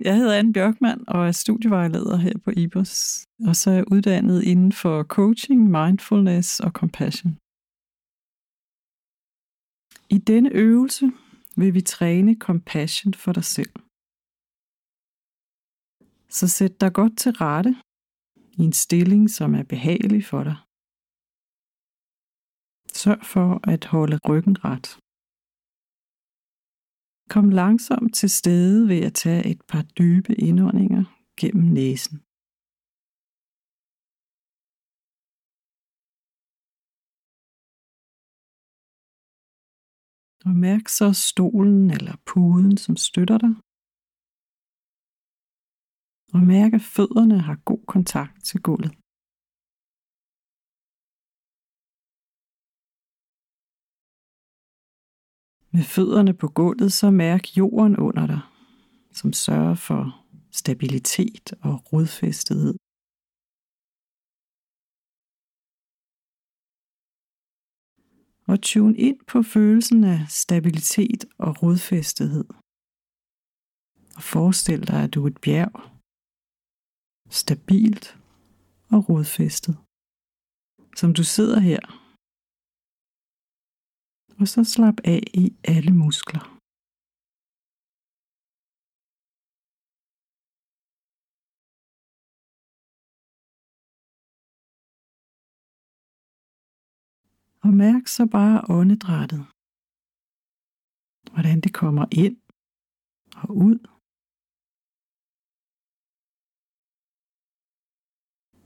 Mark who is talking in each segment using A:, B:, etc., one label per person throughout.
A: Jeg hedder Anne Bjørkman og er studievejleder her på IBOS, og så er jeg uddannet inden for coaching, mindfulness og compassion. I denne øvelse vil vi træne compassion for dig selv. Så sæt dig godt til rette i en stilling, som er behagelig for dig. Sørg for at holde ryggen ret. Kom langsomt til stede ved at tage et par dybe indåndinger gennem næsen. Og mærk så stolen eller puden, som støtter dig. Og mærk, at fødderne har god kontakt til gulvet. Med fødderne på gulvet, så mærk jorden under dig, som sørger for stabilitet og rodfæstethed. Og tune ind på følelsen af stabilitet og rodfæstethed. Og forestil dig, at du er et bjerg. Stabilt og rodfæstet. Som du sidder her og så slap af i alle muskler. Og mærk så bare åndedrættet. Hvordan det kommer ind og ud.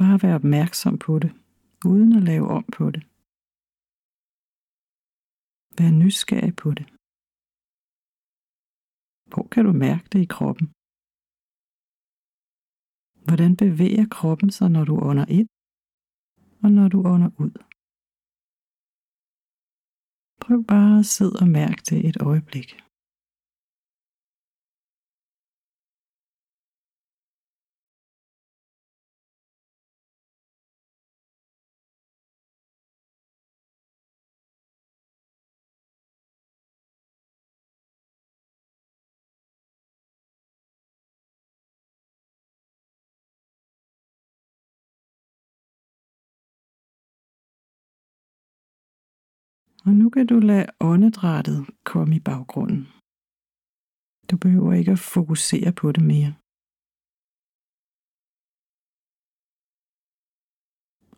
A: Bare vær opmærksom på det, uden at lave om på det. Vær nysgerrig på det. Hvor kan du mærke det i kroppen? Hvordan bevæger kroppen sig, når du ånder ind, og når du ånder ud? Prøv bare at sidde og mærke det et øjeblik. Og nu kan du lade åndedrættet komme i baggrunden. Du behøver ikke at fokusere på det mere.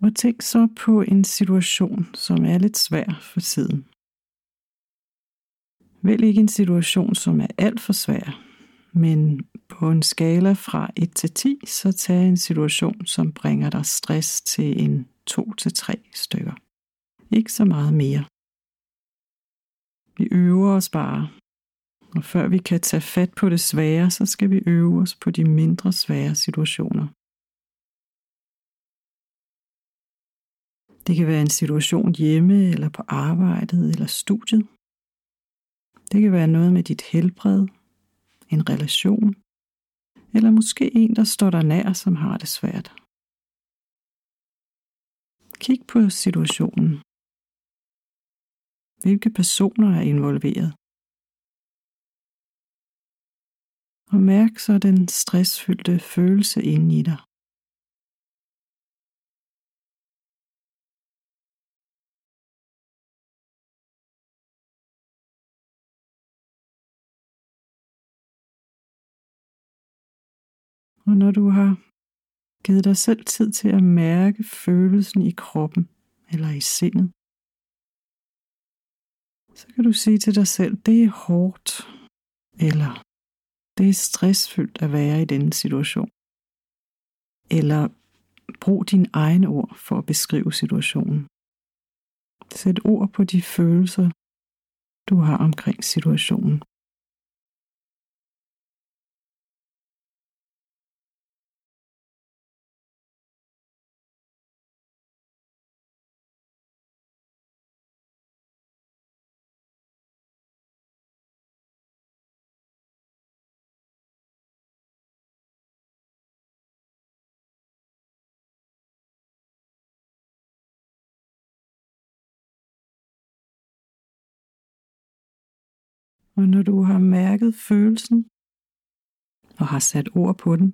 A: Og tænk så på en situation, som er lidt svær for tiden. Vælg ikke en situation, som er alt for svær, men på en skala fra 1 til 10, så tag en situation, som bringer dig stress til en 2 til 3 stykker. Ikke så meget mere. Vi øver os bare. Og før vi kan tage fat på det svære, så skal vi øve os på de mindre svære situationer. Det kan være en situation hjemme, eller på arbejdet, eller studiet. Det kan være noget med dit helbred, en relation, eller måske en, der står der nær, som har det svært. Kig på situationen. Hvilke personer er involveret? Og mærk så den stressfyldte følelse inde i dig. Og når du har givet dig selv tid til at mærke følelsen i kroppen eller i sindet, så kan du sige til dig selv, det er hårdt, eller det er stressfyldt at være i denne situation. Eller brug dine egne ord for at beskrive situationen. Sæt ord på de følelser, du har omkring situationen. Og når du har mærket følelsen, og har sat ord på den,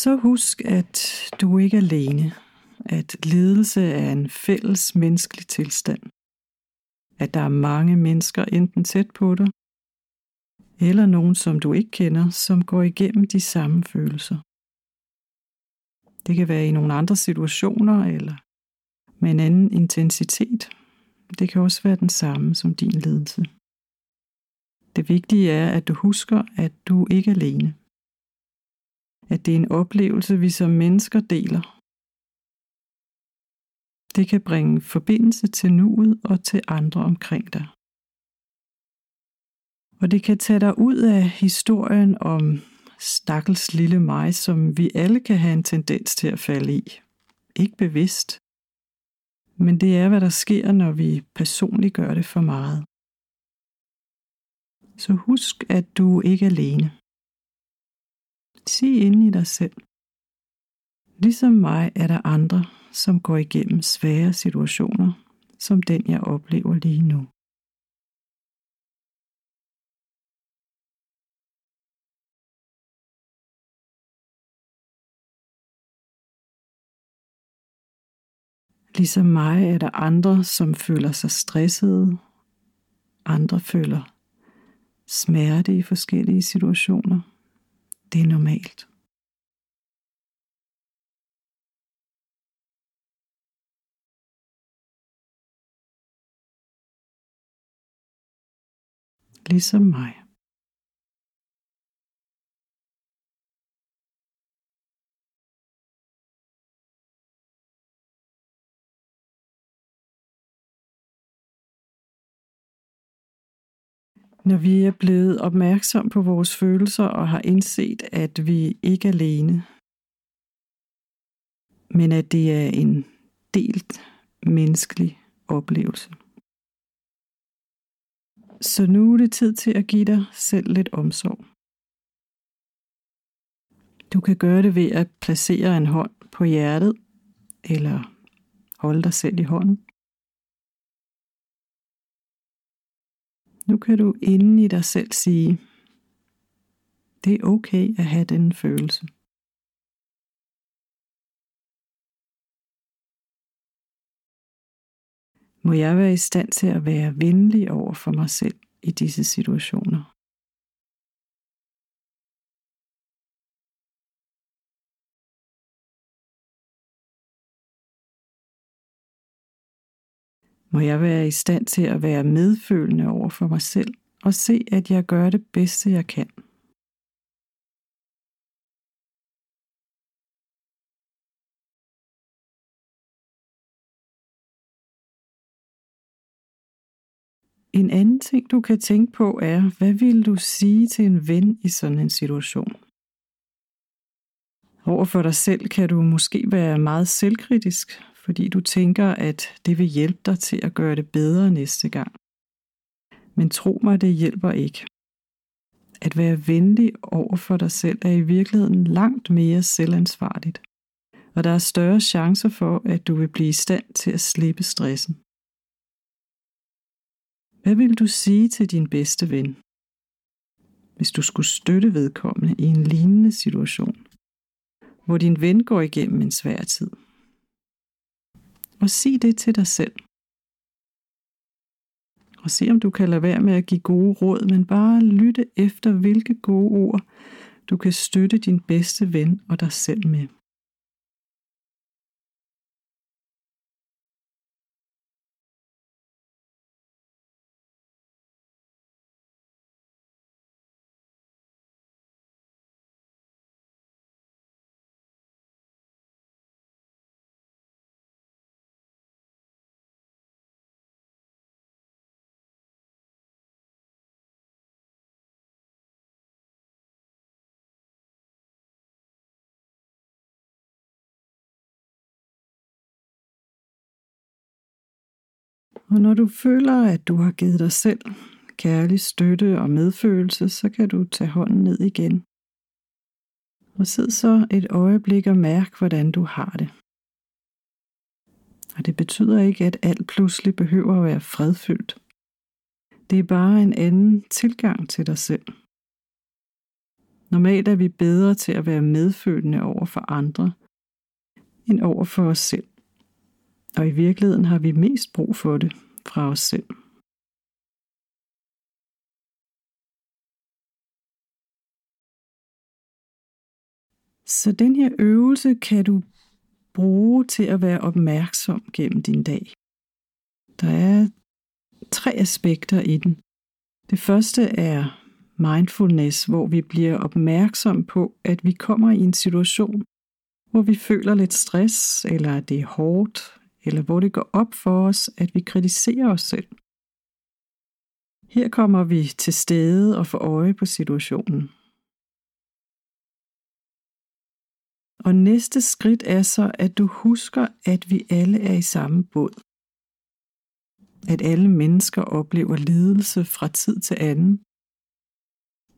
A: så husk, at du ikke er alene, at ledelse er en fælles menneskelig tilstand, at der er mange mennesker enten tæt på dig, eller nogen, som du ikke kender, som går igennem de samme følelser. Det kan være i nogle andre situationer eller med en anden intensitet. Det kan også være den samme som din ledelse. Det vigtige er, at du husker, at du ikke er alene. At det er en oplevelse, vi som mennesker deler. Det kan bringe forbindelse til nuet og til andre omkring dig. Og det kan tage dig ud af historien om stakkels lille mig, som vi alle kan have en tendens til at falde i. Ikke bevidst. Men det er, hvad der sker, når vi personligt gør det for meget. Så husk, at du ikke er alene. Sig ind i dig selv. Ligesom mig er der andre, som går igennem svære situationer, som den jeg oplever lige nu. Ligesom mig er der andre, som føler sig stressede. Andre føler smerte i forskellige situationer. Det er normalt. Ligesom mig. Når vi er blevet opmærksom på vores følelser og har indset, at vi ikke er alene, men at det er en delt menneskelig oplevelse. Så nu er det tid til at give dig selv lidt omsorg. Du kan gøre det ved at placere en hånd på hjertet, eller holde dig selv i hånden. Nu kan du inden i dig selv sige, det er okay at have den følelse. Må jeg være i stand til at være venlig over for mig selv i disse situationer. Må jeg være i stand til at være medfølende over for mig selv og se, at jeg gør det bedste, jeg kan. En anden ting, du kan tænke på, er, hvad vil du sige til en ven i sådan en situation? Over for dig selv kan du måske være meget selvkritisk, fordi du tænker, at det vil hjælpe dig til at gøre det bedre næste gang. Men tro mig, det hjælper ikke. At være venlig over for dig selv er i virkeligheden langt mere selvansvarligt, og der er større chancer for, at du vil blive i stand til at slippe stressen. Hvad vil du sige til din bedste ven, hvis du skulle støtte vedkommende i en lignende situation, hvor din ven går igennem en svær tid? Og sig det til dig selv. Og se om du kan lade være med at give gode råd, men bare lytte efter, hvilke gode ord du kan støtte din bedste ven og dig selv med. Og når du føler, at du har givet dig selv kærlig støtte og medfølelse, så kan du tage hånden ned igen. Og sid så et øjeblik og mærk, hvordan du har det. Og det betyder ikke, at alt pludselig behøver at være fredfyldt. Det er bare en anden tilgang til dig selv. Normalt er vi bedre til at være medfølende over for andre, end over for os selv. Og i virkeligheden har vi mest brug for det fra os selv. Så den her øvelse kan du bruge til at være opmærksom gennem din dag. Der er tre aspekter i den. Det første er mindfulness, hvor vi bliver opmærksom på, at vi kommer i en situation, hvor vi føler lidt stress, eller at det er hårdt, eller hvor det går op for os, at vi kritiserer os selv. Her kommer vi til stede og får øje på situationen. Og næste skridt er så, at du husker, at vi alle er i samme båd. At alle mennesker oplever lidelse fra tid til anden.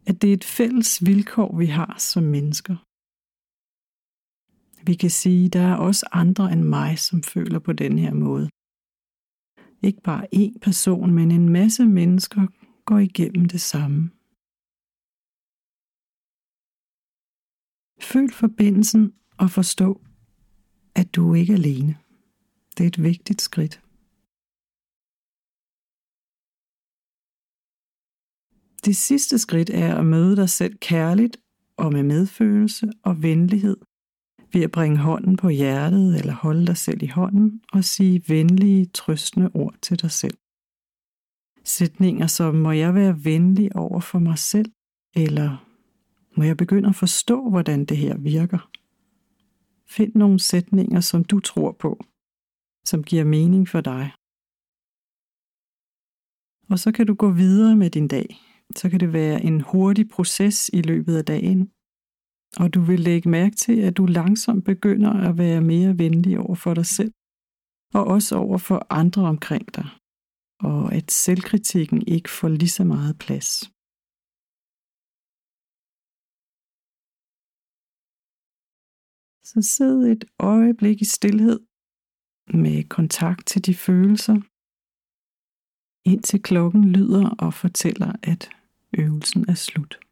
A: At det er et fælles vilkår, vi har som mennesker. Vi kan sige, at der er også andre end mig, som føler på den her måde. Ikke bare én person, men en masse mennesker går igennem det samme. Føl forbindelsen og forstå, at du ikke er alene. Det er et vigtigt skridt. Det sidste skridt er at møde dig selv kærligt og med medfølelse og venlighed ved at bringe hånden på hjertet eller holde dig selv i hånden og sige venlige, trøstende ord til dig selv. Sætninger som, må jeg være venlig over for mig selv, eller må jeg begynde at forstå, hvordan det her virker. Find nogle sætninger, som du tror på, som giver mening for dig. Og så kan du gå videre med din dag. Så kan det være en hurtig proces i løbet af dagen, og du vil lægge mærke til, at du langsomt begynder at være mere venlig over for dig selv, og også over for andre omkring dig, og at selvkritikken ikke får lige så meget plads. Så sid et øjeblik i stillhed med kontakt til de følelser, indtil klokken lyder og fortæller, at øvelsen er slut.